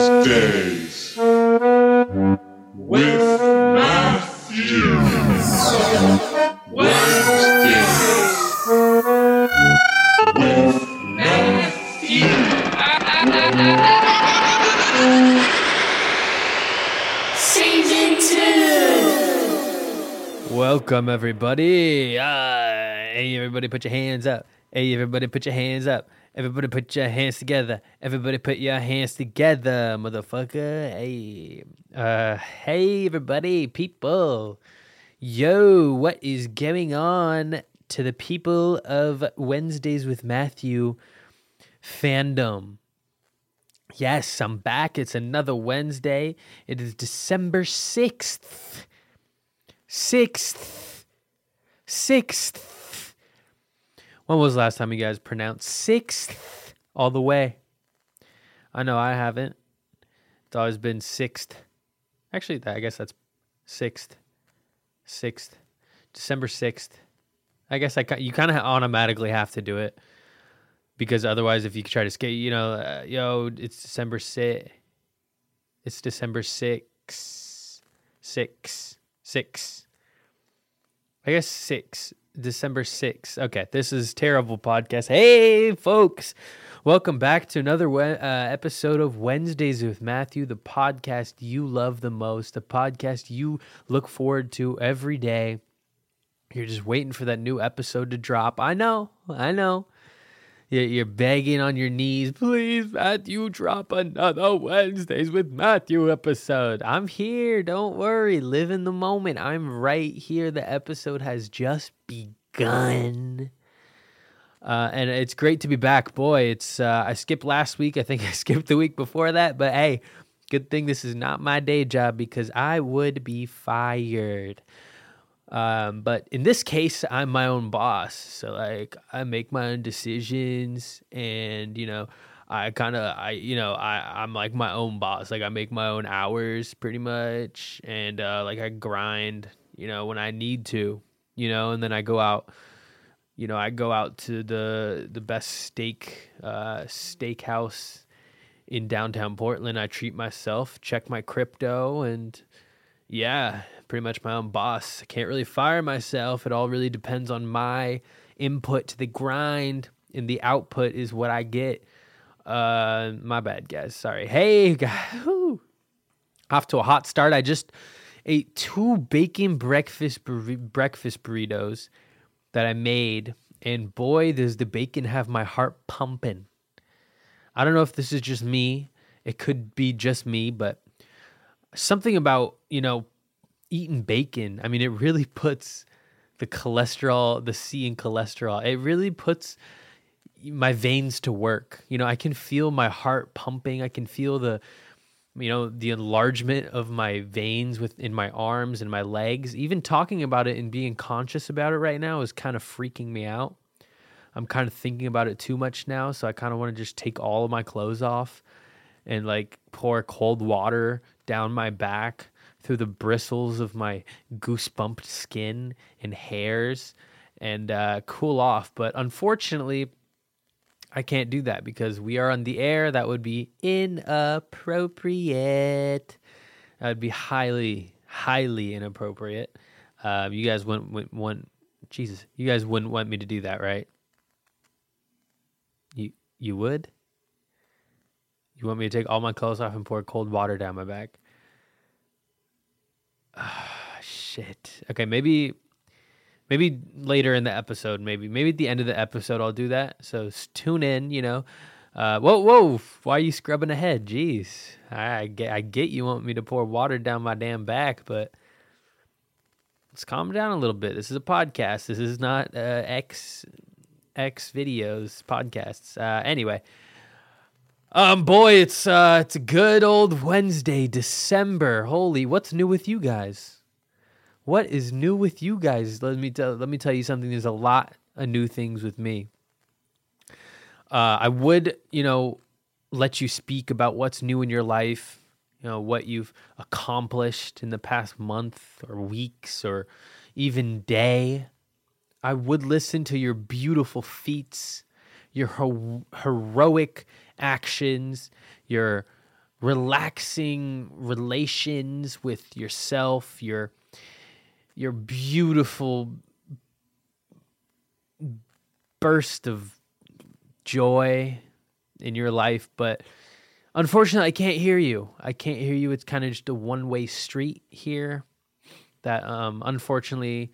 Wednesdays with Matthew. Wednesdays with Matthew. Season two. Welcome, everybody. Uh, hey, everybody, put your hands up. Hey, everybody, put your hands up. Everybody, put your hands together. Everybody, put your hands together, motherfucker. Hey, uh, hey, everybody, people. Yo, what is going on to the people of Wednesdays with Matthew fandom? Yes, I'm back. It's another Wednesday. It is December 6th. Sixth. Sixth. When was the last time you guys pronounced sixth all the way? I know I haven't. It's always been sixth. Actually, I guess that's sixth. Sixth. December 6th. I guess I you kind of automatically have to do it because otherwise, if you try to skate, you know, uh, yo, it's December 6th. It's December 6th. 6. 6. I guess 6. December 6th. Okay, this is terrible podcast. Hey, folks. Welcome back to another we- uh, episode of Wednesdays with Matthew, the podcast you love the most, the podcast you look forward to every day. You're just waiting for that new episode to drop. I know, I know. You're begging on your knees, please, Matthew, drop another Wednesdays with Matthew episode. I'm here. Don't worry. Live in the moment. I'm right here. The episode has just begun. Uh, and it's great to be back. Boy, it's uh, I skipped last week. I think I skipped the week before that. But hey, good thing this is not my day job because I would be fired. Um, but in this case, I'm my own boss. So like I make my own decisions and you know, I kind of I you know, I I'm like my own boss. Like I make my own hours pretty much and uh like I grind, you know, when I need to, you know, and then I go out you know, I go out to the the best steak uh steakhouse in downtown Portland. I treat myself, check my crypto and yeah, pretty much my own boss. I can't really fire myself. It all really depends on my input to the grind, and the output is what I get. Uh, my bad, guys. Sorry. Hey, guys. Off to a hot start. I just ate two bacon breakfast burri- breakfast burritos that I made, and boy, does the bacon have my heart pumping. I don't know if this is just me. It could be just me, but something about you know eating bacon i mean it really puts the cholesterol the c in cholesterol it really puts my veins to work. You know i can feel my heart pumping. I can feel the you know the enlargement of my veins within my arms and my legs. Even talking about it and being conscious about it right now is kind of freaking me out. I'm kind of thinking about it too much now so i kind of want to just take all of my clothes off and like pour cold water down my back through the bristles of my goosebumped skin and hairs and uh, cool off. But unfortunately, I can't do that because we are on the air. That would be inappropriate. That would be highly, highly inappropriate. Uh, you guys wouldn't, wouldn't want, Jesus, you guys wouldn't want me to do that, right? You, you would? You want me to take all my clothes off and pour cold water down my back? Ah, shit. Okay, maybe maybe later in the episode, maybe maybe at the end of the episode I'll do that. So tune in, you know. Uh, whoa, whoa! Why are you scrubbing ahead? Jeez, I, I get, I get you want me to pour water down my damn back, but let's calm down a little bit. This is a podcast. This is not uh, X X videos podcasts. Uh, anyway, um, boy, it's uh, it's a good old Wednesday, December. Holy, what's new with you guys? What is new with you guys? Let me tell. Let me tell you something. There's a lot of new things with me. Uh, I would, you know, let you speak about what's new in your life. You know what you've accomplished in the past month or weeks or even day. I would listen to your beautiful feats, your ho- heroic actions, your relaxing relations with yourself, your your beautiful burst of joy in your life, but unfortunately, I can't hear you. I can't hear you. It's kind of just a one way street here that, um, unfortunately,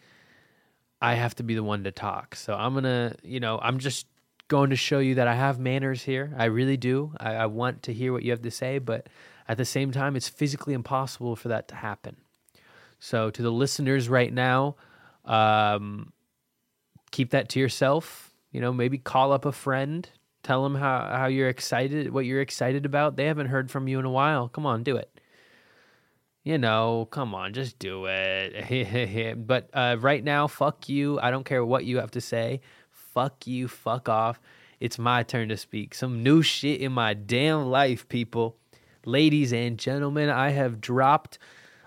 I have to be the one to talk. So I'm going to, you know, I'm just going to show you that I have manners here. I really do. I, I want to hear what you have to say, but at the same time, it's physically impossible for that to happen. So to the listeners right now, um, keep that to yourself. You know, maybe call up a friend, tell them how, how you're excited, what you're excited about. They haven't heard from you in a while. Come on, do it. You know, come on, just do it. but uh, right now, fuck you. I don't care what you have to say. Fuck you. Fuck off. It's my turn to speak. Some new shit in my damn life, people. Ladies and gentlemen, I have dropped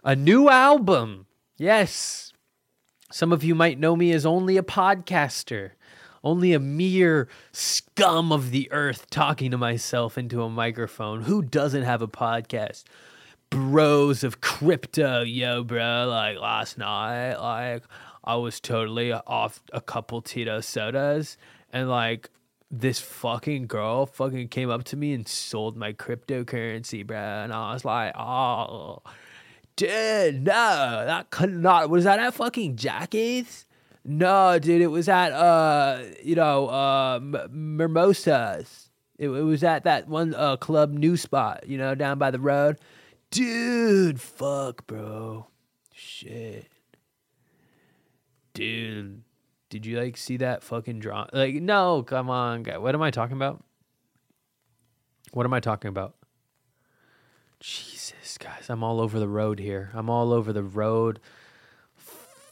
a new album. Yes. Some of you might know me as only a podcaster, only a mere scum of the earth talking to myself into a microphone. Who doesn't have a podcast? Bros of crypto, yo, bro. Like last night, like I was totally off a couple Tito sodas and like this fucking girl fucking came up to me and sold my cryptocurrency, bro. And I was like, oh, dude, no, that could not. Was that at fucking Jackie's? No, dude, it was at uh, you know, uh, Mimosas. It, it was at that one uh club new spot, you know, down by the road. Dude, fuck, bro. Shit. Dude, did you like see that fucking draw? Like, no, come on, guy. What am I talking about? What am I talking about? Jesus, guys, I'm all over the road here. I'm all over the road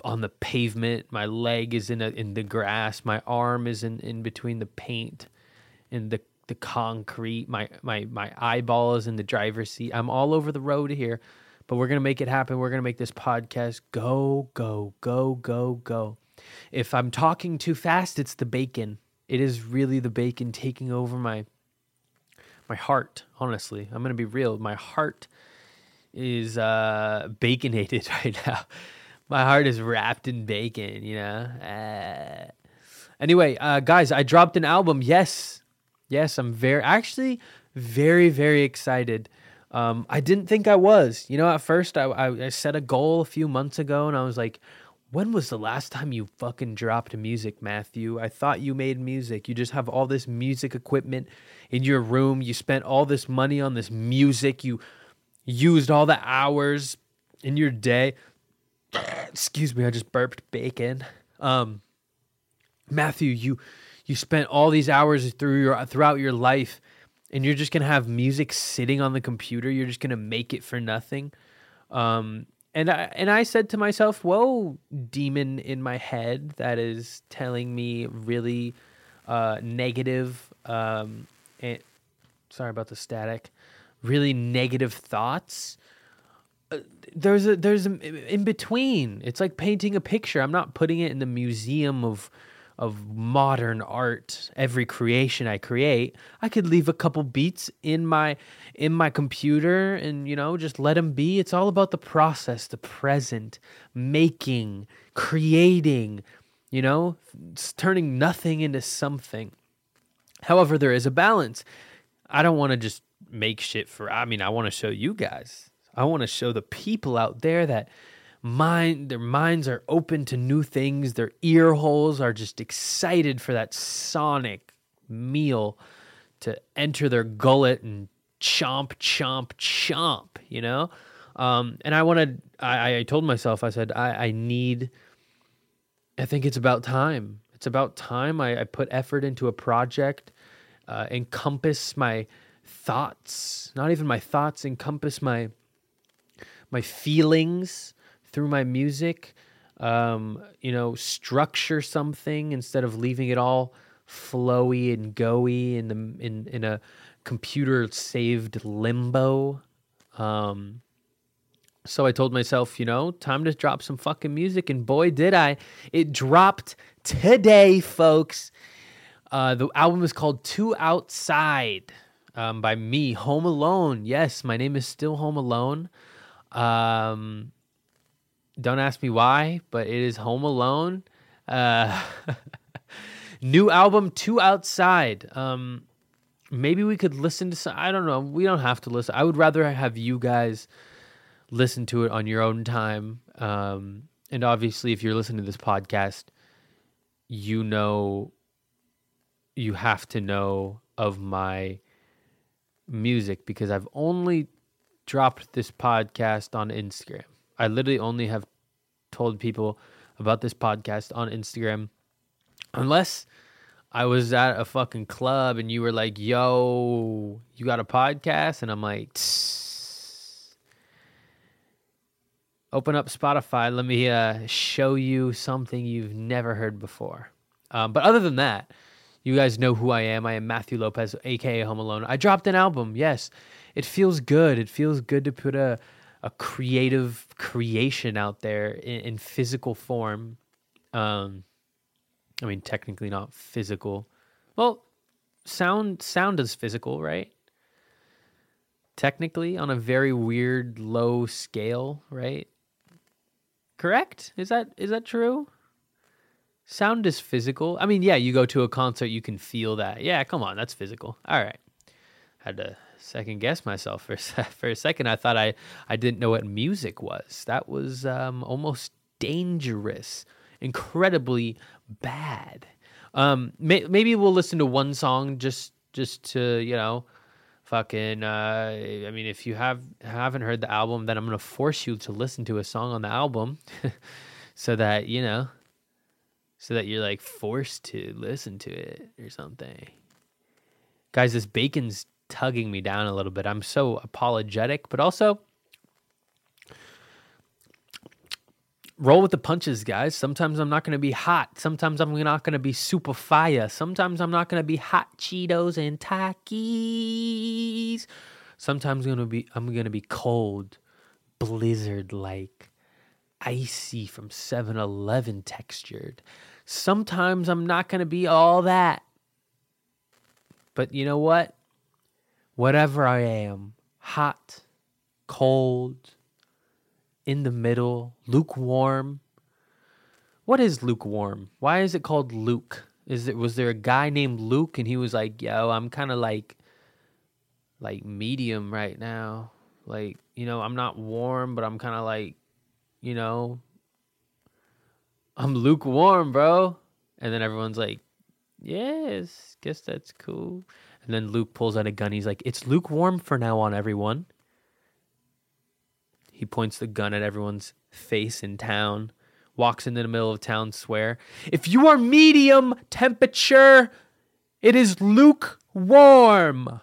on the pavement. My leg is in a, in the grass. My arm is in, in between the paint and the the concrete. My my my eyeball is in the driver's seat. I'm all over the road here, but we're gonna make it happen. We're gonna make this podcast go go go go go. If I'm talking too fast, it's the bacon. It is really the bacon taking over my my heart. Honestly, I'm gonna be real. My heart is uh, baconated right now. My heart is wrapped in bacon. You know. Uh, anyway, uh, guys, I dropped an album. Yes, yes, I'm very actually very very excited. Um, I didn't think I was. You know, at first I, I I set a goal a few months ago, and I was like, when was the last time you fucking dropped music, Matthew? I thought you made music. You just have all this music equipment in your room. You spent all this money on this music. You used all the hours in your day. Excuse me, I just burped bacon. Um, Matthew, you you spent all these hours through your throughout your life, and you're just gonna have music sitting on the computer. You're just gonna make it for nothing. Um, and I and I said to myself, "Whoa, demon in my head that is telling me really uh, negative um, and sorry about the static, really negative thoughts." Uh, there's a there's a in between. It's like painting a picture. I'm not putting it in the museum of of modern art every creation i create i could leave a couple beats in my in my computer and you know just let them be. It's all about the process the present making creating you know turning nothing into something. However there is a balance. I don't want to just make shit for i mean i want to show you guys. I want to show the people out there that mind their minds are open to new things. Their ear holes are just excited for that sonic meal to enter their gullet and chomp chomp chomp you know? Um, and i wanted I, I told myself i said I, I need i think it's about time. It's about time i, I put effort into a project uh, encompass my thoughts. Not even my thoughts encompass my my feelings through my music um, you know structure something instead of leaving it all flowy and goey in the in in a computer saved limbo um, so I told myself, you know, time to drop some fucking music, and boy, did I! It dropped today, folks. Uh, the album is called Two Outside. um, by me, Home Alone. Yes, my name is still Home Alone. Um, don't ask me why, but it is Home Alone. Uh, new album, Two Outside. Um, maybe we could listen to some. I don't know. We don't have to listen. I would rather have you guys listen to it on your own time. Um, and obviously, if you're listening to this podcast, you know, you have to know of my music because I've only dropped this podcast on Instagram. I literally only have told people about this podcast on Instagram unless I was at a fucking club and you were like, "Yo, you got a podcast?" and I'm like, "Tss. "Open up Spotify. Let me uh, show you something you've never heard before." Um, but other than that, you guys know who I am. I am Matthew Lopez, aka Home Alone. I dropped an album. Yes, it feels good. It feels good to put a a creative creation out there in, in physical form. Um, I mean, technically not physical. Well, sound sound is physical, right? Technically, on a very weird low scale, right? Correct? Is that is that true? Sound is physical. I mean, yeah, you go to a concert, you can feel that. Yeah, come on, that's physical. All right. Had to second guess myself for for a second. I thought I I didn't know what music was. That was um, almost dangerous, incredibly bad. Um, may, maybe we'll listen to one song just just to you know, fucking. Uh, I mean, if you have haven't heard the album, then I'm gonna force you to listen to a song on the album, so that you know, so that you're like forced to listen to it or something. Guys, this bacon's tugging me down a little bit. I'm so apologetic, but also roll with the punches, guys. Sometimes I'm not going to be hot. Sometimes I'm not going to be super fire. Sometimes I'm not going to be hot Cheetos and Takis. Sometimes I'm going to be I'm going to be cold, blizzard like, icy from 7-Eleven textured. Sometimes I'm not going to be all that. But you know what? Whatever I am, hot, cold, in the middle, lukewarm. What is lukewarm? Why is it called Luke? Is it was there a guy named Luke and he was like, "Yo, I'm kind of like like medium right now. Like, you know, I'm not warm, but I'm kind of like, you know, I'm lukewarm, bro." And then everyone's like, "Yes, guess that's cool." And then Luke pulls out a gun. He's like, "It's lukewarm for now on, everyone." He points the gun at everyone's face in town, walks into the middle of town, swear, If you are medium temperature, it is lukewarm.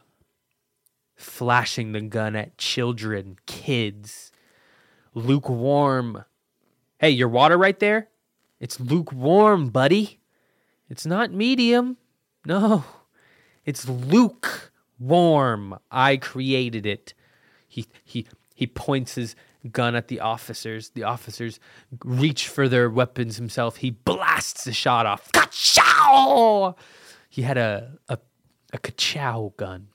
Flashing the gun at children, kids. Lukewarm. Hey, your water right there? It's lukewarm, buddy. It's not medium. No, it's lukewarm. I created it. He, he, he points his gun at the officers. The officers reach for their weapons himself. He blasts the shot off. Ka-chow! He had a a, a ka-chow gun.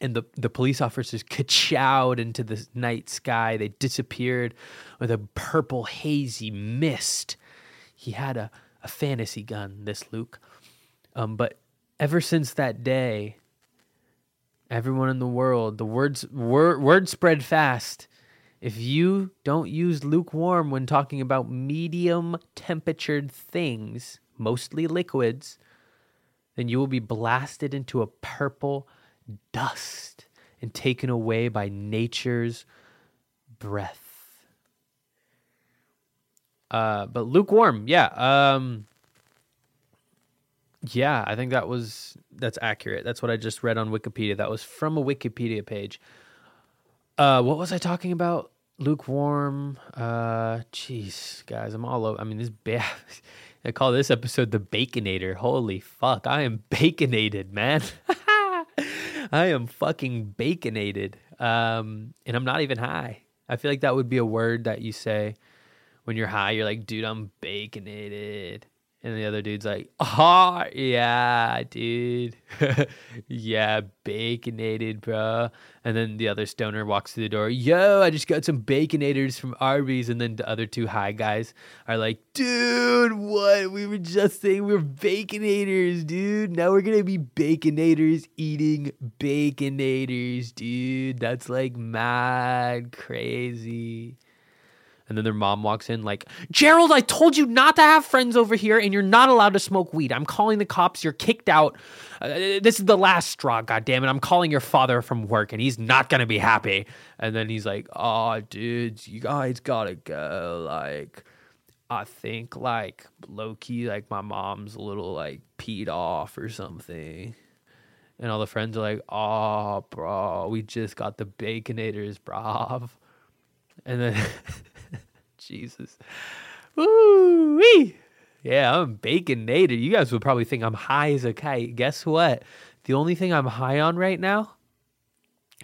And the, the police officers ka-chowed into the night sky. They disappeared with a purple hazy mist. He had a, a fantasy gun, this Luke. Um, but ever since that day, everyone in the world, the words word, word spread fast. If you don't use lukewarm when talking about medium temperatured things, mostly liquids, then you will be blasted into a purple dust and taken away by nature's breath. Uh, but lukewarm, yeah. Um, yeah, I think that was that's accurate. That's what I just read on Wikipedia. That was from a Wikipedia page. Uh, what was I talking about? Lukewarm. Uh, jeez, guys, I'm all over. I mean, this. Ba- I call this episode the Baconator. Holy fuck, I am baconated, man. I am fucking baconated. Um, and I'm not even high. I feel like that would be a word that you say when you're high. You're like, dude, I'm baconated. And the other dude's like, oh, yeah, dude. yeah, baconated, bro. And then the other stoner walks through the door. Yo, I just got some baconators from Arby's. And then the other two high guys are like, dude, what? We were just saying we are baconators, dude. Now we're going to be baconators eating baconators, dude. That's like mad crazy. And then their mom walks in, like, Gerald, I told you not to have friends over here, and you're not allowed to smoke weed. I'm calling the cops. You're kicked out. Uh, this is the last straw. God damn it! I'm calling your father from work, and he's not gonna be happy. And then he's like, "Oh, dudes, you guys gotta go. Like, I think like low key, like my mom's a little like peed off or something." And all the friends are like, "Oh, bro, we just got the baconators, bro." And then. Jesus. Woo wee. Yeah, I'm baconated. You guys would probably think I'm high as a kite. Guess what? The only thing I'm high on right now.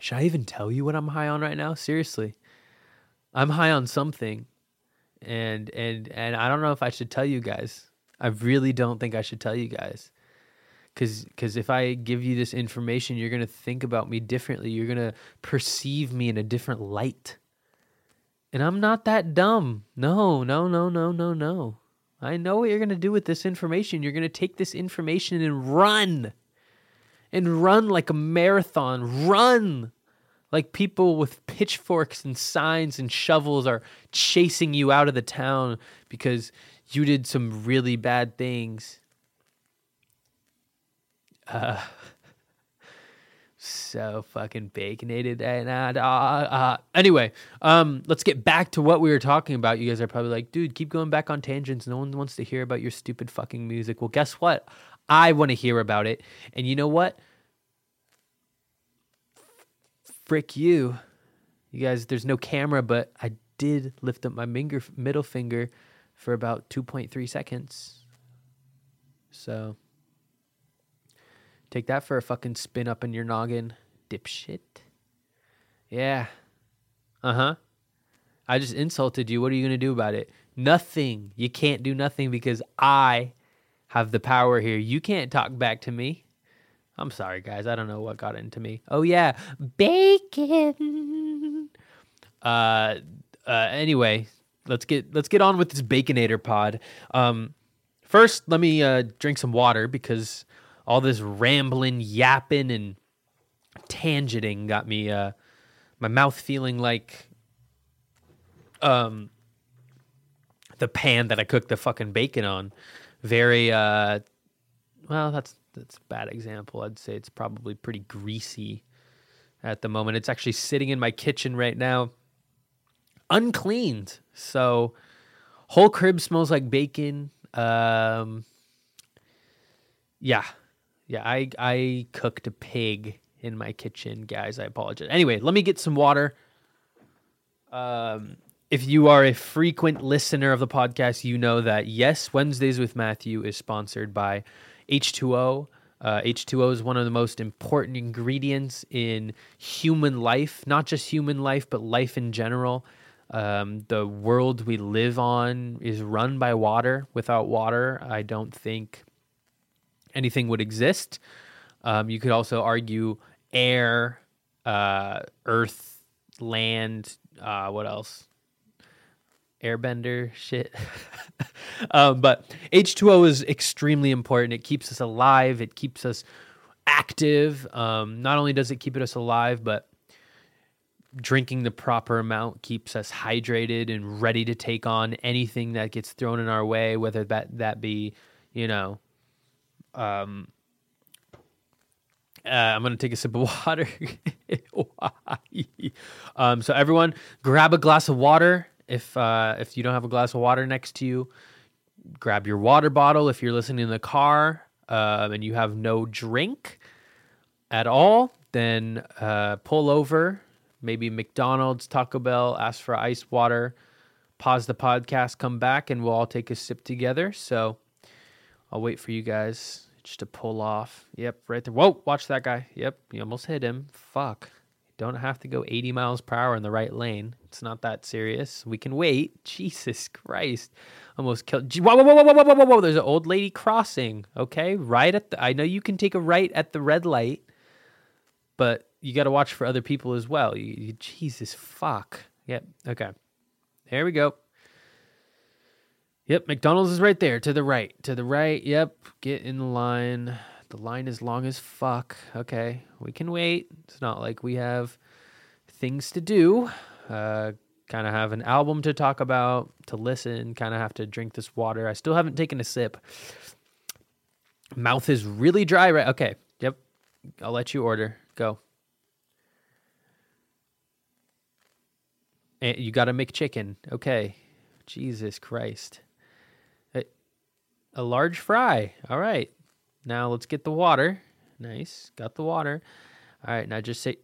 Should I even tell you what I'm high on right now? Seriously. I'm high on something. And and and I don't know if I should tell you guys. I really don't think I should tell you guys. Cuz cuz if I give you this information, you're to think about me differently. You're to perceive me in a different light. And I'm not that dumb. No, no, no, no, no, no. I know what you're going to do with this information. You're going to take this information and run. And run like a marathon. Run like people with pitchforks and signs and shovels are chasing you out of the town because you did some really bad things. Uh, so fucking baconated and uh, uh, anyway um let's get back to what we were talking about. You guys are probably like dude keep going back on tangents. No one wants to hear about your stupid fucking music. Well guess what? I want to hear about it. And you know what? Frick you. You guys there's no camera but i did lift up my minger, middle finger for about 2.3 seconds. So Take that for a fucking spin up in your noggin, dipshit. Yeah. Uh huh. I just insulted you. What are you going to do about it? Nothing. You can't do nothing because I have the power here. You can't talk back to me. I'm sorry, guys. I don't know what got into me. Oh, yeah. Bacon. Uh, uh, anyway, let's get let's get on with this baconator pod. Um, first, let me uh, drink some water because all this rambling, yapping, and tangenting got me uh, my mouth feeling like um the pan that I cooked the fucking bacon on. Very uh well, that's that's a bad example. I'd say it's probably pretty greasy at the moment. It's actually sitting in my kitchen right now, uncleaned. So whole crib smells like bacon. Um yeah, yeah, I I cooked a pig in my kitchen, guys. I apologize. Anyway, let me get some water. Um, if you are a frequent listener of the podcast, you know that yes, Wednesdays with Matthew is sponsored by H2O. Uh, H2O is one of the most important ingredients in human life, not just human life, but life in general. Um, the world we live on is run by water. Without water, I don't think anything would exist. Um, you could also argue air, uh, earth, land. Uh, what else? Airbender shit. um, but H2O is extremely important. It keeps us alive. It keeps us active. Um, not only does it keep us alive, but drinking the proper amount keeps us hydrated and ready to take on anything that gets thrown in our way, whether that that be, you know, um, uh, I'm gonna take a sip of water. um, so everyone, grab a glass of water. If uh, if you don't have a glass of water next to you, grab your water bottle. If you're listening in the car um, and you have no drink at all, then uh, pull over. Maybe McDonald's, Taco Bell. Ask for ice water. Pause the podcast. Come back, and we'll all take a sip together. So I'll wait for you guys just to pull off. Yep, right there. Whoa, watch that guy. Yep, you almost hit him. Fuck. Don't have to go 80 miles per hour in the right lane. It's not that serious. We can wait. Jesus Christ. Almost killed. Whoa, whoa, whoa, whoa, whoa, whoa, whoa, whoa. There's an old lady crossing. Okay. Right at the. I know you can take a right at the red light, but you got to watch for other people as well. You, you, Jesus fuck. Yep. Okay. There we go. Yep, McDonald's is right there to the right. To the right. Yep. Get in the line. The line is long as fuck. Okay. We can wait. It's not like we have things to do. Uh kind of have an album to talk about, to listen, kind of have to drink this water. I still haven't taken a sip. Mouth is really dry right. Okay. Yep. I'll let you order. Go. And you got to make chicken. Okay. Jesus Christ. A, large fry. All right. Now let's get the water. Nice. Got the water. All right. Now just say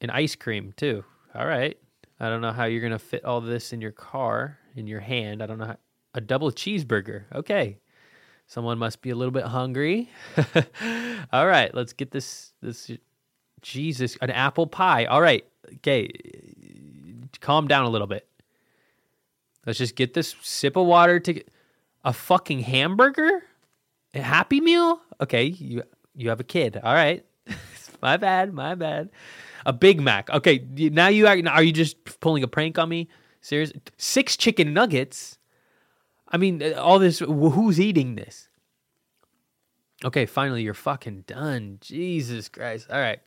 an ice cream too. All right. I don't know how you're going to fit all this in your car, in your hand. I don't know how. A double cheeseburger. Okay. Someone must be a little bit hungry. all right. Let's get this. This. Jesus. An apple pie. All right. Okay. Calm down a little bit. Let's just get this sip of water to get a fucking hamburger? A happy meal? Okay, you you have a kid. All right. my bad, my bad. A Big Mac. Okay, now you are, are you just pulling a prank on me? Serious? Six chicken nuggets? I mean, uh, all this who's eating this? Okay, finally you're fucking done. Jesus Christ. All right.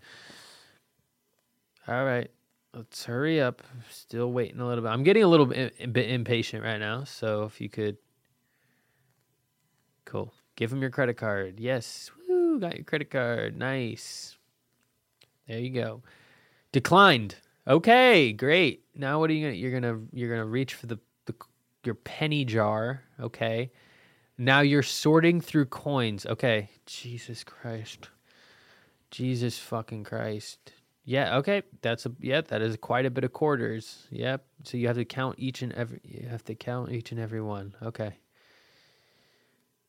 All right. Let's hurry up. Still waiting a little bit. I'm getting a little bit, bit impatient right now. So if you could, cool. Give him your credit card. Yes. Woo. Got your credit card. Nice. There you go. Declined. Okay. Great. Now what are you gonna? You're gonna you're gonna reach for the the your penny jar. Okay. Now you're sorting through coins. Okay. Jesus Christ. Jesus fucking Christ. Yeah, okay. That's a yeah, that is quite a bit of quarters. Yep. So you have to count each and every you have to count each and every one. Okay.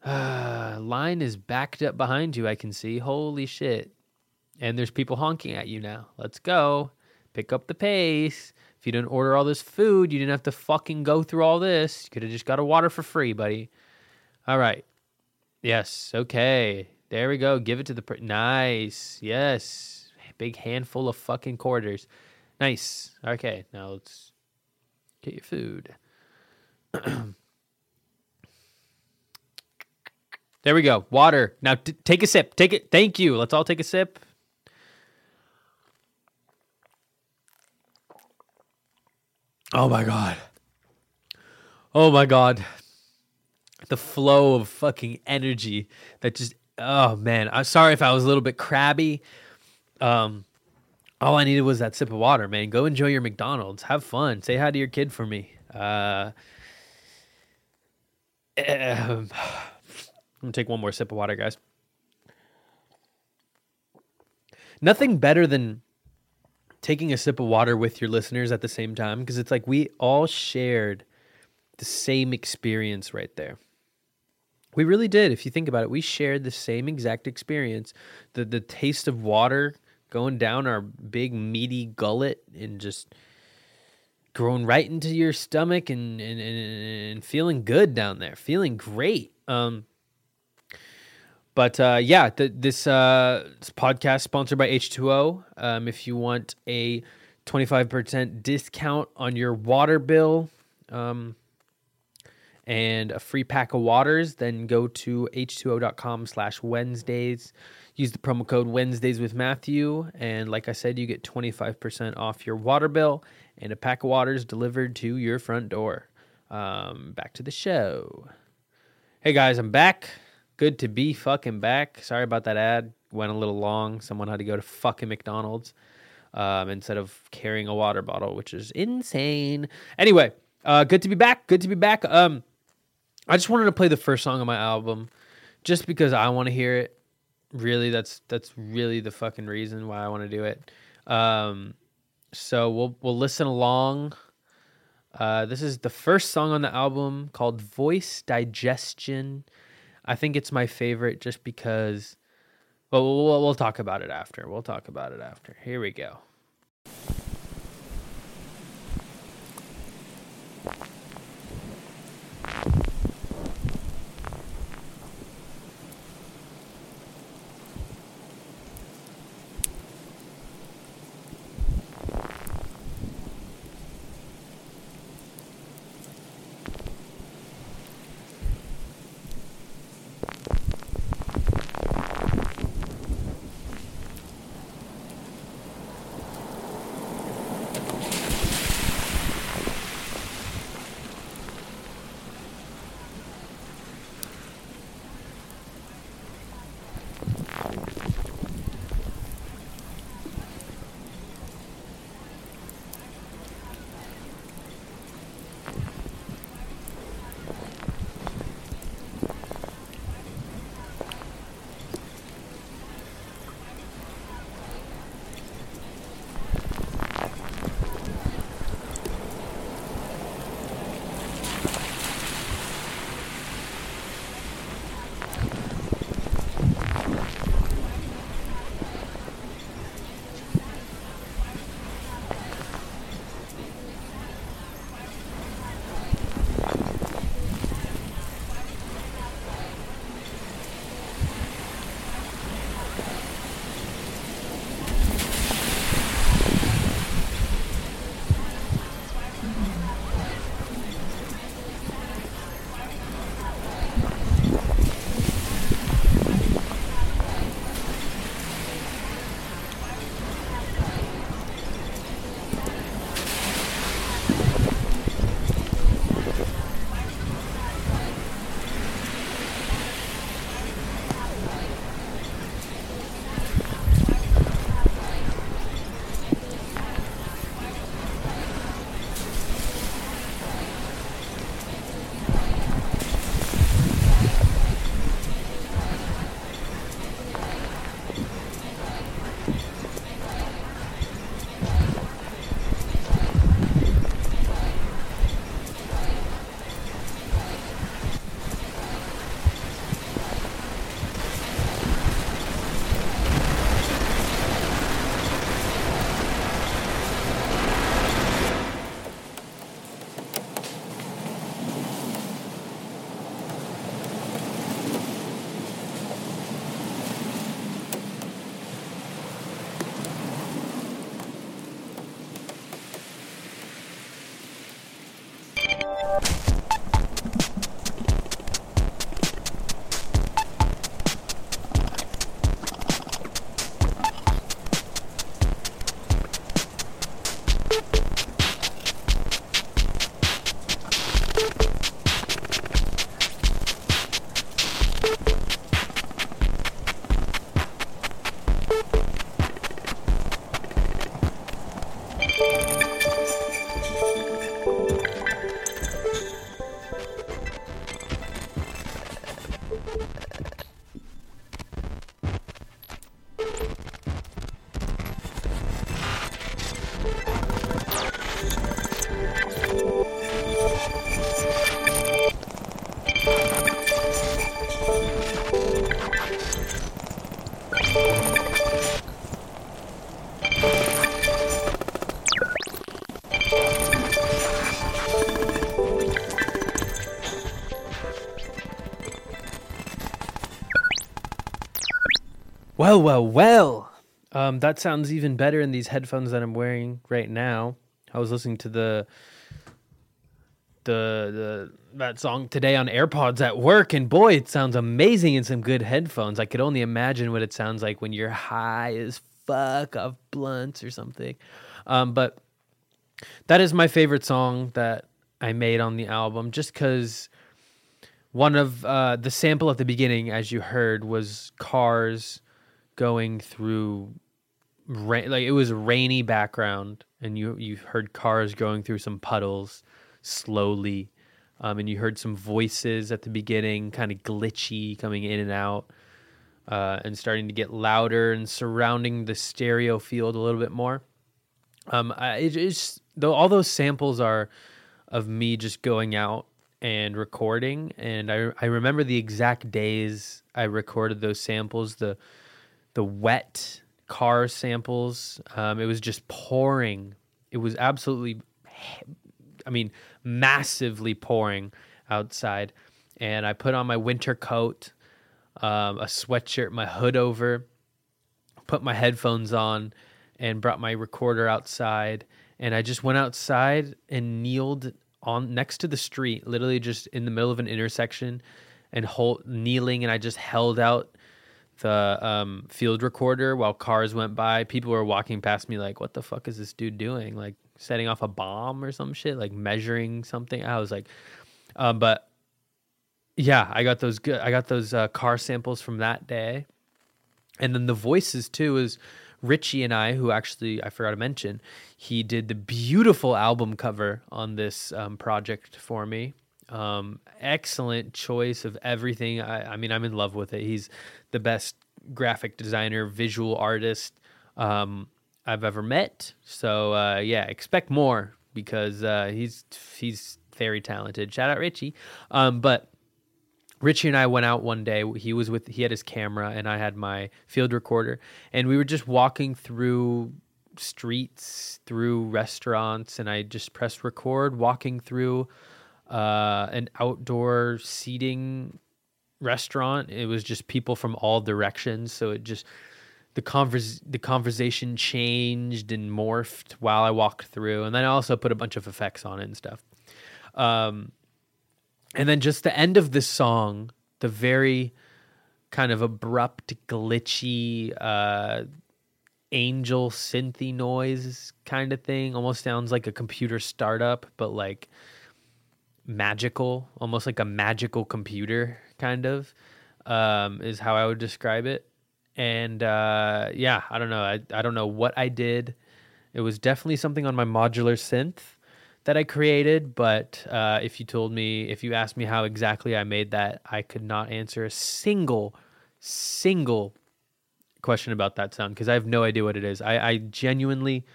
Line is backed up behind you, I can see. Holy shit. And there's people honking at you now. Let's go. Pick up the pace. If you didn't order all this food, you didn't have to fucking go through all this. You could have just got a water for free, buddy. All right. Yes. Okay. There we go. Give it to the per- nice. Yes. Big handful of fucking quarters. Nice. Okay. Now let's get your food. there we go. Water. Now t- take a sip. Take it. Thank you. Let's all take a sip. Oh my god. Oh my god. The flow of fucking energy that just oh man. I'm sorry if I was a little bit crabby. Um all I needed was that sip of water, man. Go enjoy your McDonald's. Have fun. Say hi to your kid for me. Uh I'm gonna take one more sip of water, guys. Nothing better than taking a sip of water with your listeners at the same time because it's like we all shared the same experience right there. We really did. If you think about it, we shared the same exact experience. The the taste of water going down our big meaty gullet and just growing right into your stomach and and, and, and feeling good down there, feeling great. Um, but uh, yeah, th- this, uh, this podcast sponsored by H2O. Um, if you want a 25% discount on your water bill um, and a free pack of waters, then go to h2o.com slash Wednesdays. Use the promo code Wednesdays with Matthew. And like I said, you get 25% off your water bill and a pack of waters delivered to your front door. Um, back to the show. Hey guys, I'm back. Good to be fucking back. Sorry about that ad. Went a little long. Someone had to go to fucking McDonald's um, instead of carrying a water bottle, which is insane. Anyway, uh, good to be back. Good to be back. Um, I just wanted to play the first song on my album, just because I want to hear it. Really, that's that's really the fucking reason why I want to do it. Um, so we'll we'll listen along. Uh, this is the first song on the album called Voice Digestion. I think it's my favorite just because. Well, we'll, we'll talk about it after. We'll talk about it after. Here we go. Well, well, well. Um, that sounds even better in these headphones that I'm wearing right now. I was listening to the the the that song today on AirPods at work, and boy, it sounds amazing in some good headphones. I could only imagine what it sounds like when you're high as fuck off blunts or something. Um, but that is my favorite song that I made on the album, just because one of uh, the sample at the beginning, as you heard, was cars going through rain. Like it was rainy background, and you you heard cars going through some puddles slowly, um, and you heard some voices at the beginning, kind of glitchy, coming in and out. Uh, and starting to get louder and surrounding the stereo field a little bit more. Um, I, it, it's though all those samples are of me just going out and recording, and I I remember the exact days I recorded those samples. The the wet car samples. Um, it was just pouring. It was absolutely, I mean, massively pouring outside. And I put on my winter coat, um, a sweatshirt, my hood over, put my headphones on, and brought my recorder outside. And I just went outside and kneeled on next to the street, literally just in the middle of an intersection, and hold, kneeling. And I just held out the um, field recorder while cars went by. People were walking past me like, "What the fuck is this dude doing? Like setting off a bomb or some shit? Like measuring something?" I was like, um, but yeah, I got those good. I got those uh, car samples from that day, and then the voices too is Richie and I, who actually I forgot to mention, he did the beautiful album cover on this um, project for me. Um, excellent choice of everything. I, I, mean, I'm in love with it. He's the best graphic designer, visual artist um, I've ever met. So uh, yeah, expect more because uh, he's he's very talented. Shout out Richie. Um, but Richie and I went out one day. He was with he had his camera and I had my field recorder, and we were just walking through streets, through restaurants, and I just pressed record, walking through uh, an outdoor seating restaurant. It was just people from all directions, so it just the convers the conversation changed and morphed while I walked through, and then I also put a bunch of effects on it and stuff. Um, and then just the end of this song, the very kind of abrupt, glitchy, uh, angel synthy noise kind of thing, almost sounds like a computer startup, but like magical, almost like a magical computer kind of, um, is how I would describe it. And uh, yeah, I don't know. I, I don't know what I did. It was definitely something on my modular synth that I created, but uh, if you told me, if you asked me how exactly I made that, I could not answer a single, single question about that sound because I have no idea what it is. I, I genuinely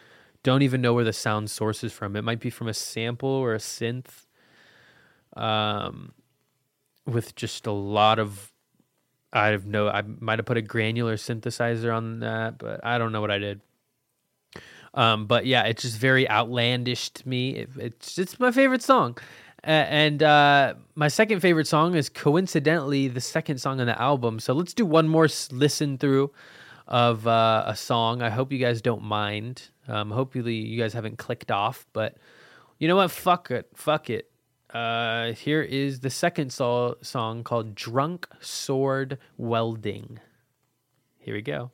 don't even know where the sound source is from. It might be from a sample or a synth um, with just a lot of I have no. I might have put a granular synthesizer on that, but I don't know what I did. Um, but yeah, it's just very outlandish to me. It, it's it's my favorite song, and uh, my second favorite song is coincidentally the second song on the album. So let's do one more listen through of uh, a song. I hope you guys don't mind. Um, hopefully you guys haven't clicked off, but you know what? Fuck it. Fuck it. Uh, here is the second so- song called Drunk Sword Welding. Here we go.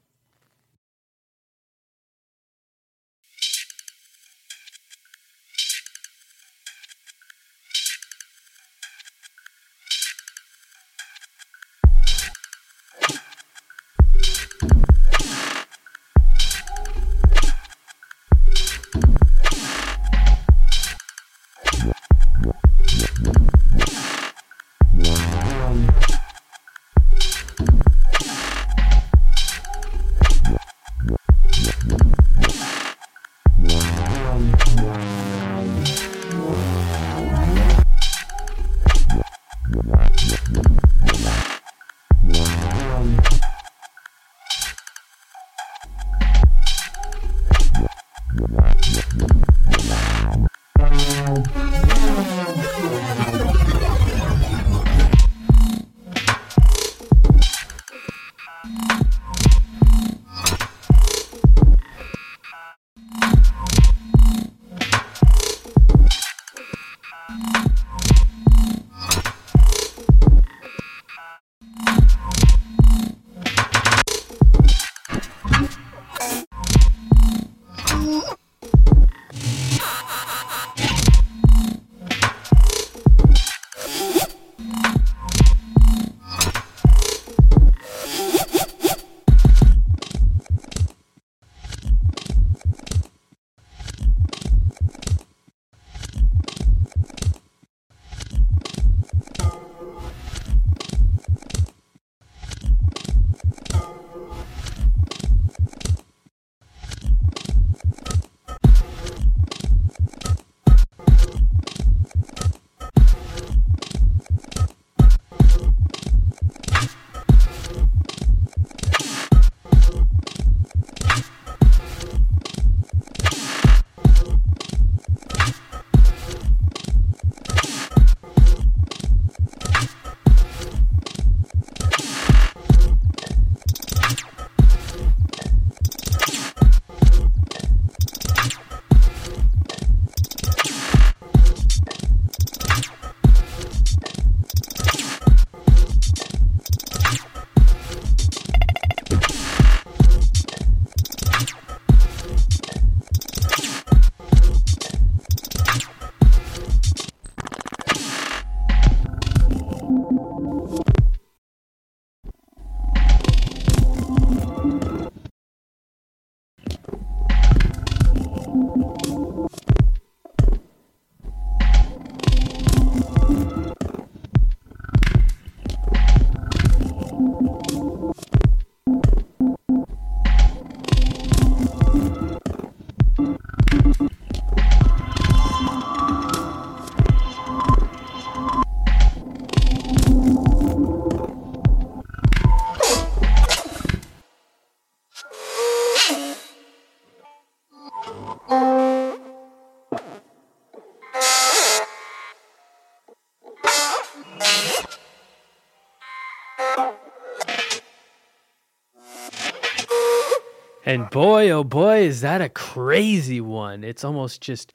And boy, oh boy, is that a crazy one. It's almost just,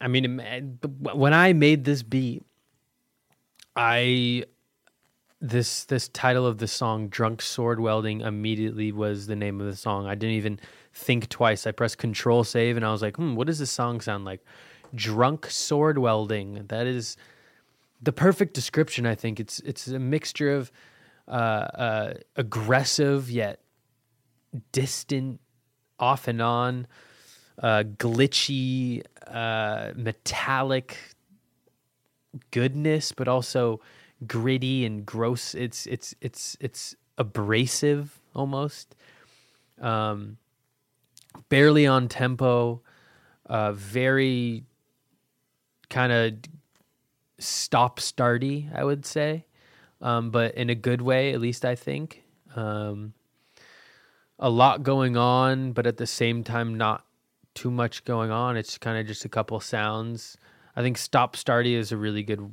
I mean, when I made this beat, I, this, this title of the song, Drunk Sword Welding, immediately was the name of the song. I didn't even think twice. I pressed Control Save and I was like, hmm, what does this song sound like? Drunk Sword Welding. That is the perfect description, I think. It's, it's a mixture of, uh, uh, aggressive yet distant, off and on, uh, glitchy, uh, metallic goodness, but also gritty and gross. It's it's it's it's abrasive almost. Um, barely on tempo, uh, very kind of stop starty, I would say, um, but in a good way, at least I think. Um, a lot going on, but at the same time, not too much going on. It's kind of just a couple sounds. I think stop starty is a really good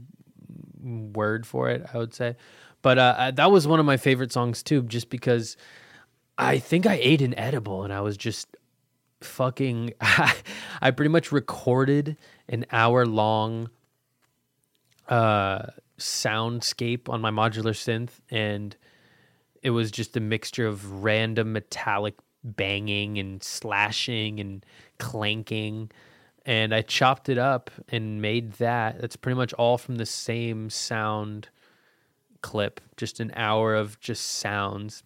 word for it, I would say. But uh, that was one of my favorite songs too, just because I think I ate an edible and I was just fucking. I pretty much recorded an hour long uh, soundscape on my modular synth and it was just a mixture of random metallic banging and slashing and clanking and I chopped it up and made that. That's pretty much all from the same sound clip, just an hour of just sounds.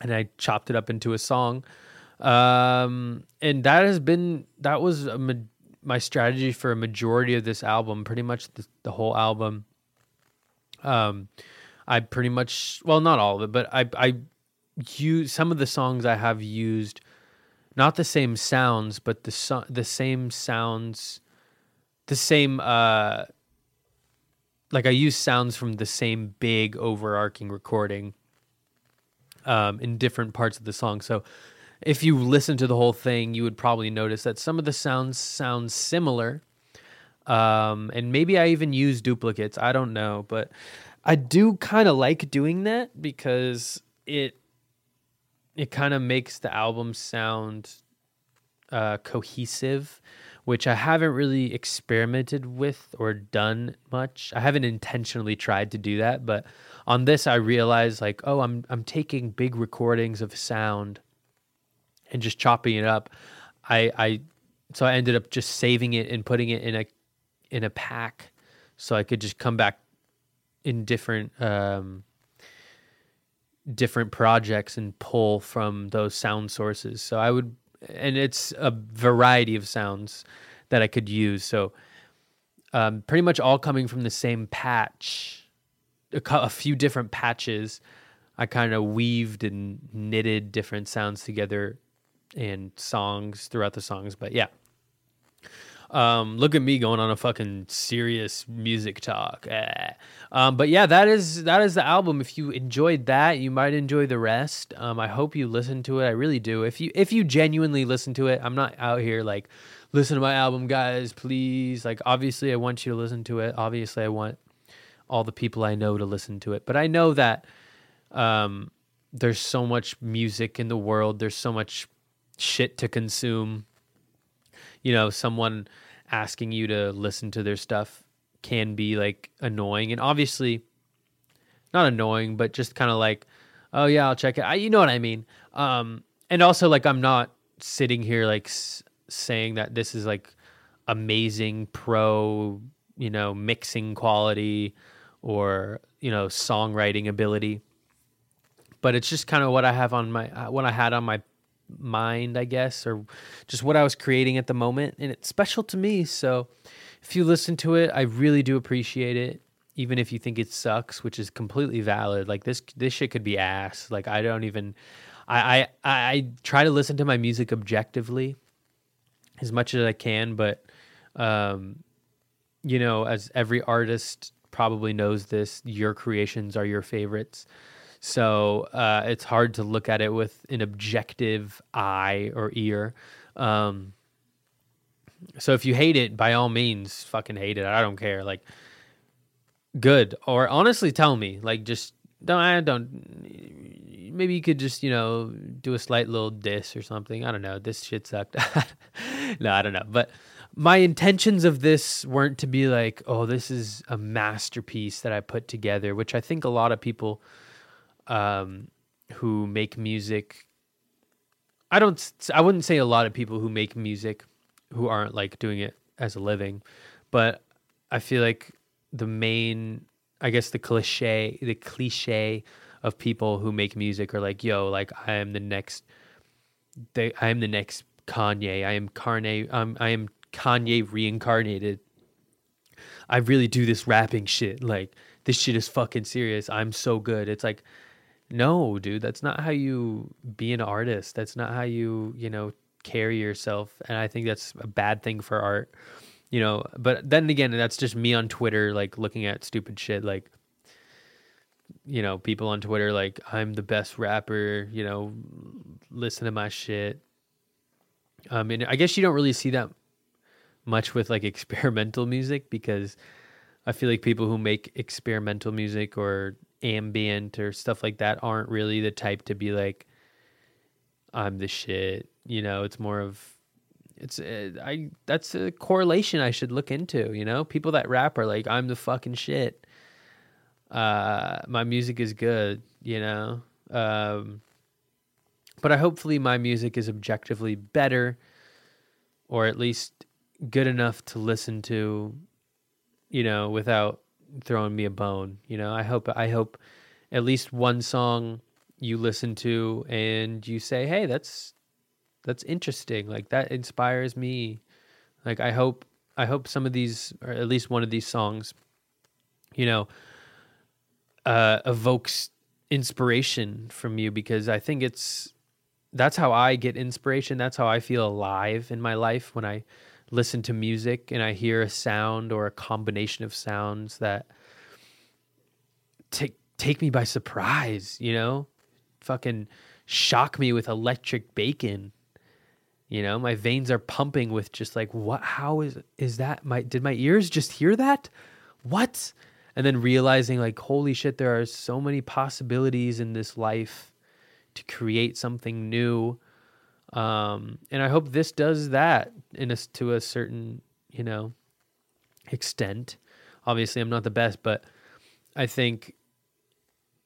And I chopped it up into a song. Um, and that has been, that was ma- my strategy for a majority of this album, pretty much the, the whole album. Um, I pretty much, well, not all of it, but I, I use some of the songs I have used not the same sounds, but the so- the same sounds, the same uh, like I use sounds from the same big overarching recording, um, in different parts of the song. So, if you listen to the whole thing, you would probably notice that some of the sounds sound similar, um, and maybe I even use duplicates. I don't know, but I do kind of like doing that because it it kind of makes the album sound uh, cohesive, which I haven't really experimented with or done much. I haven't intentionally tried to do that, but on this I realized like, oh, I'm I'm taking big recordings of sound and just chopping it up. I I so I ended up just saving it and putting it in a in a pack so I could just come back in different um different projects and pull from those sound sources. So I would, and it's a variety of sounds that I could use. So um, pretty much all coming from the same patch, a, a few different patches. I kind of weaved and knitted different sounds together and songs throughout the songs. But yeah. Um, look at me going on a fucking serious music talk. Eh. Um, but yeah, that is that is the album. If you enjoyed that, you might enjoy the rest. Um, I hope you listen to it. I really do. If you if you genuinely listen to it, I'm not out here like listen to my album, guys, please. Like obviously, I want you to listen to it. Obviously, I want all the people I know to listen to it. But I know that um, there's so much music in the world. There's so much shit to consume you know, someone asking you to listen to their stuff can be like annoying and obviously not annoying, but just kind of like, oh yeah, I'll check it. I, you know what I mean? Um, and also like, I'm not sitting here like s- saying that this is like amazing pro, you know, mixing quality or, you know, songwriting ability. But it's just kind of what I have on my, uh, what I had on my mind, I guess, or just what I was creating at the moment. And it's special to me. So if you listen to it, I really do appreciate it. Even if you think it sucks, which is completely valid. Like this this shit could be ass. Like I don't even I I, I try to listen to my music objectively as much as I can, but um you know, as every artist probably knows this, your creations are your favorites. So uh, it's hard to look at it with an objective eye or ear. Um, so if you hate it, by all means, fucking hate it. I don't care. Like, good or honestly, tell me. Like, just don't. I don't. maybe you could just, you know, do a slight little diss or something. I don't know. This shit sucked. no, I don't know. But my intentions of this weren't to be like, oh, this is a masterpiece that I put together, which I think a lot of people um, who make music I don't I wouldn't say a lot of people who make music who aren't like doing it as a living, but I feel like the main I guess the cliche the cliche of people who make music are like, yo, like I am the next they I am the next Kanye. I am Kanye um I am Kanye reincarnated. I really do this rapping shit. Like this shit is fucking serious. I'm so good. It's like no, dude, that's not how you be an artist. That's not how you, you know, carry yourself. And I think that's a bad thing for art, you know. But then again, that's just me on Twitter, like looking at stupid shit, like, you know, people on Twitter, like, I'm the best rapper, you know, listen to my shit. Um, I mean, I guess you don't really see that much with like experimental music because I feel like people who make experimental music or ambient or stuff like that aren't really the type to be like I'm the shit. You know, it's more of it's uh, I that's a correlation I should look into, you know? People that rap are like I'm the fucking shit. Uh my music is good, you know? Um but I hopefully my music is objectively better or at least good enough to listen to you know without throwing me a bone you know? I hope i hope at least one song you listen to and you say hey that's that's interesting. Like that inspires me. Like i hope i hope some of these or at least one of these songs you know uh evokes inspiration from you because i think it's that's how i get inspiration. That's how i feel alive in my life when i listen to music and I hear a sound or a combination of sounds that take take me by surprise, you know? Fucking shock me with electric bacon. You know, my veins are pumping with just like what how is is that my did my ears just hear that? What? And then realizing like holy shit there are so many possibilities in this life to create something new um, and I hope this does that in a, to a certain, you know, extent. Obviously, I'm not the best, but I think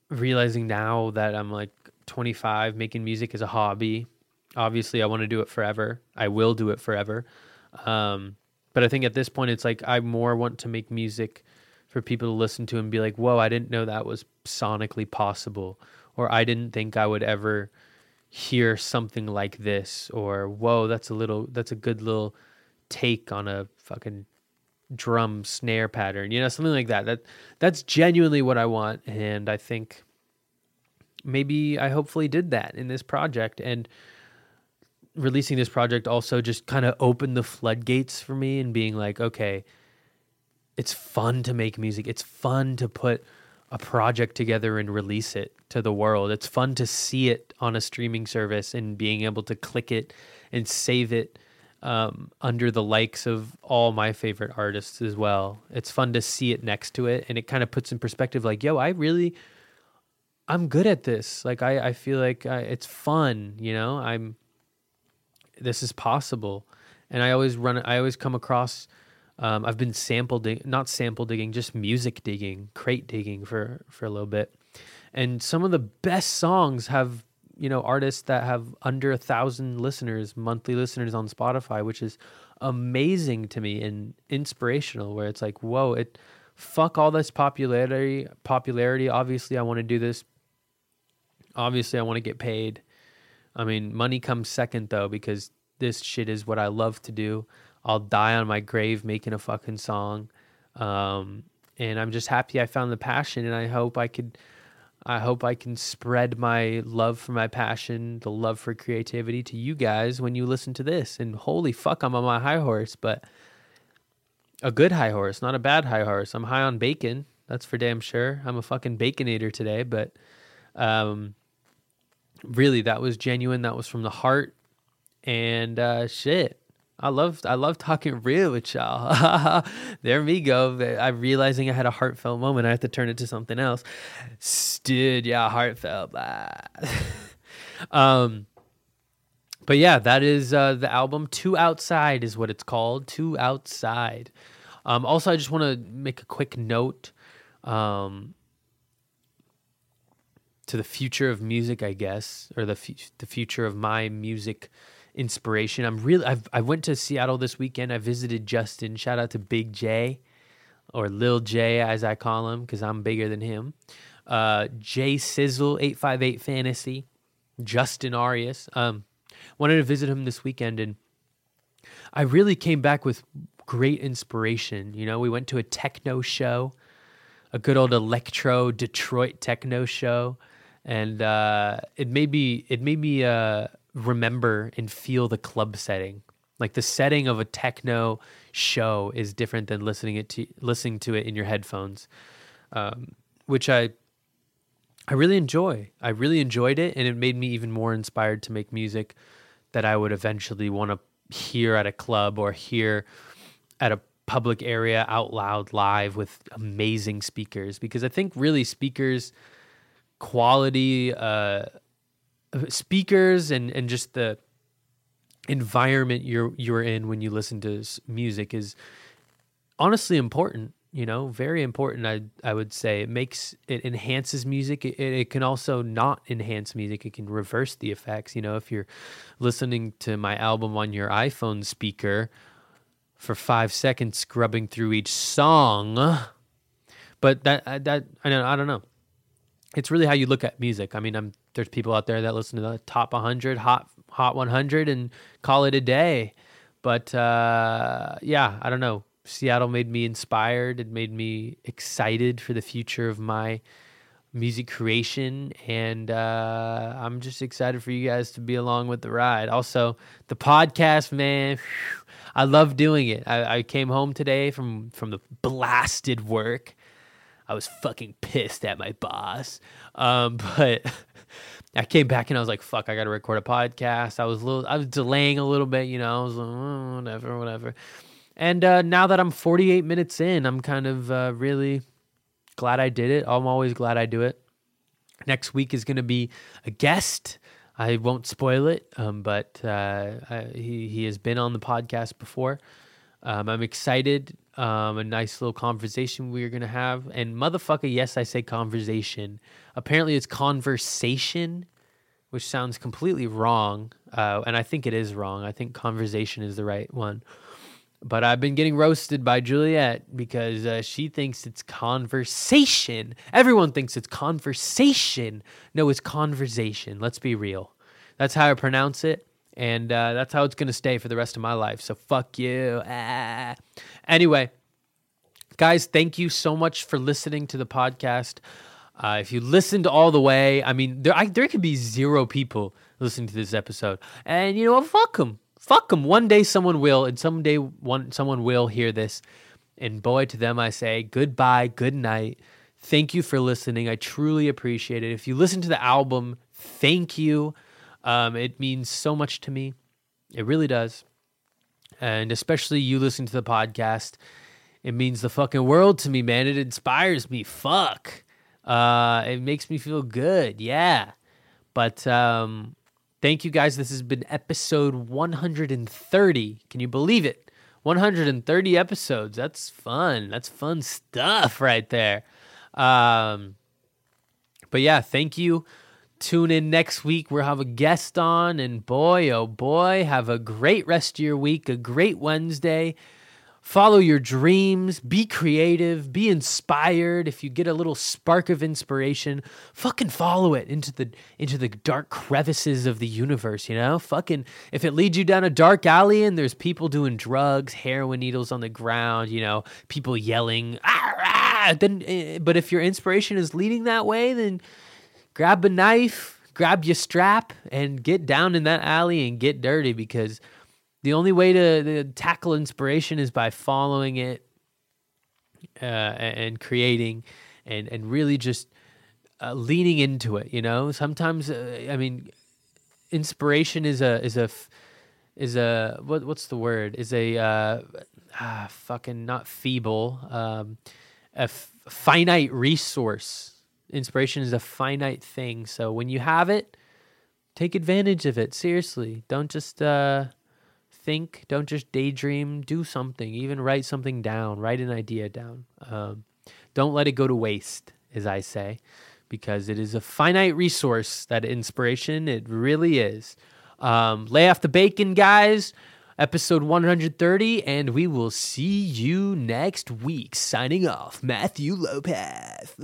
realizing now that I'm like 25, making music is a hobby. Obviously, I want to do it forever. I will do it forever. Um, but I think at this point, it's like I more want to make music for people to listen to and be like, "Whoa, I didn't know that was sonically possible," or "I didn't think I would ever." Hear something like this or whoa that's a little that's a good little take on a fucking drum snare pattern you know something like that. That that's genuinely what i want and i think maybe i hopefully did that in this project and releasing this project also just kind of opened the floodgates for me and being like okay it's fun to make music. It's fun to put a project together and release it to the world. It's fun to see it on a streaming service and being able to click it and save it um, under the likes of all my favorite artists as well. It's fun to see it next to it and it kind of puts in perspective like, yo, I really, I'm good at this. Like, I, I feel like I, it's fun, you know, I'm, this is possible. And I always run, I always come across um, I've been sample dig- not sample digging, just music digging, crate digging for for a little bit, and some of the best songs have you know artists that have under a thousand listeners, monthly listeners on Spotify, which is amazing to me and inspirational. Where it's like, whoa, it fuck all this popularity. Popularity. Obviously, I want to do this. Obviously, I want to get paid. I mean, money comes second though because this shit is what I love to do. I'll die on my grave making a fucking song. Um, and I'm just happy I found the passion and I hope I could I hope I can spread my love for my passion, the love for creativity to you guys when you listen to this. And holy fuck, I'm on my high horse, but a good high horse, not a bad high horse. I'm high on bacon. That's for damn sure. I'm a fucking baconator today, but um really that was genuine. That was from the heart. And uh shit. I love I love talking real with y'all. there we go. I'm realizing I had a heartfelt moment. I have to turn it to something else. Dude, yeah, heartfelt. um, but yeah, that is uh, the album. Two Outside is what it's called. Two Outside. Um, also, I just want to make a quick note um, to the future of music, I guess, or the fu- the future of my music inspiration. I'm really. I've, I went to Seattle this weekend. I visited Justin. Shout out to Big J, or Lil J as I call him, because I'm bigger than him. Uh, J Sizzle eight five eight Fantasy, Justin Arias. Um, wanted to visit him this weekend, and I really came back with great inspiration. You know, we went to a techno show, a good old electro Detroit techno show, and uh, it made me it made me uh, remember and feel the club setting. Like the setting of a techno show is different than listening it to listening to it in your headphones, um, which I I really enjoy. I really enjoyed it, and it made me even more inspired to make music that I would eventually want to hear at a club or hear at a public area out loud live with amazing speakers. Because I think really speakers quality, uh, speakers, and and just the environment you're you're in when you listen to music is honestly important you know very important i i would say. It makes it enhances music. It, it can also not enhance music. It can reverse the effects. You know if you're listening to my album on your iphone speaker for five seconds scrubbing through each song but that uh, that i don't i don't know. It's really how you look at music. I mean i'm there's people out there that listen to the top 100 hot hot 100 and call it a day but uh yeah i don't know Seattle made me inspired. It made me excited for the future of my music creation. And uh, I'm just excited for you guys to be along with the ride. Also, the podcast, man. Whew, I love doing it. I, I came home today from from the blasted work. I was fucking pissed at my boss. Um, but I came back and I was like, fuck, I gotta record a podcast. I was a little I was delaying a little bit, you know, I was like, oh, whatever, whatever. And uh, now that I'm 48 minutes in, I'm kind of uh, really glad I did it. I'm always glad I do it. Next week is going to be a guest. I won't spoil it, um, but uh, I, he he has been on the podcast before. Um, I'm excited. Um, a nice little conversation we're gonna have. And motherfucker, yes, I say conversation. Apparently, it's conversation, which sounds completely wrong. Uh, and I think it is wrong. I think conversation is the right one. But I've been getting roasted by Juliet because uh, she thinks it's conversation. Everyone thinks it's conversation. No, it's conversation. Let's be real. That's how I pronounce it. And uh, that's how it's to stay for the rest of my life. So fuck you. Ah. Anyway, guys, thank you so much for listening to the podcast. Uh, if you listened all the way, I mean, there I, there could be zero people listening to this episode, and you know what? Fuck them fuck them. One day someone will, and someday one someone will hear this. And boy, to them I say goodbye, good night. Thank you for listening. I truly appreciate it. If you listen to the album, thank you. Um, it means so much to me. It really does. And especially you listen to the podcast. It means the fucking world to me, man. It inspires me. Fuck. Uh, it makes me feel good. Yeah. But um, Thank you guys. This has been episode 130. Can you believe it? 130 episodes. That's fun. That's fun stuff right there. Um, but yeah, thank you. Tune in next week. We'll have a guest on, and boy, oh boy, have a great rest of your week, a great Wednesday. Follow your dreams, be creative, be inspired. If you get a little spark of inspiration, fucking follow it into the into the dark crevices of the universe, you know? Fucking if it leads you down a dark alley and there's people doing drugs, heroin needles on the ground, you know, people yelling, ah, then eh, but if your inspiration is leading that way, then grab a knife, grab your strap and get down in that alley and get dirty because the only way to, to tackle inspiration is by following it uh, and creating and and really just uh, leaning into it you know sometimes uh, i mean inspiration is a is a is a what what's the word? Is a uh, ah, fucking not feeble, um, a f- finite resource. Inspiration is a finite thing. So when you have it, take advantage of it. Seriously, don't just uh, think. Don't just daydream. Do something. Even write something down. Write an idea down. Um, don't let it go to waste, as I say, because it is a finite resource. That inspiration, it really is. Um, lay off the bacon, guys. Episode 130, and we will see you next week. Signing off, Matthew Lopez.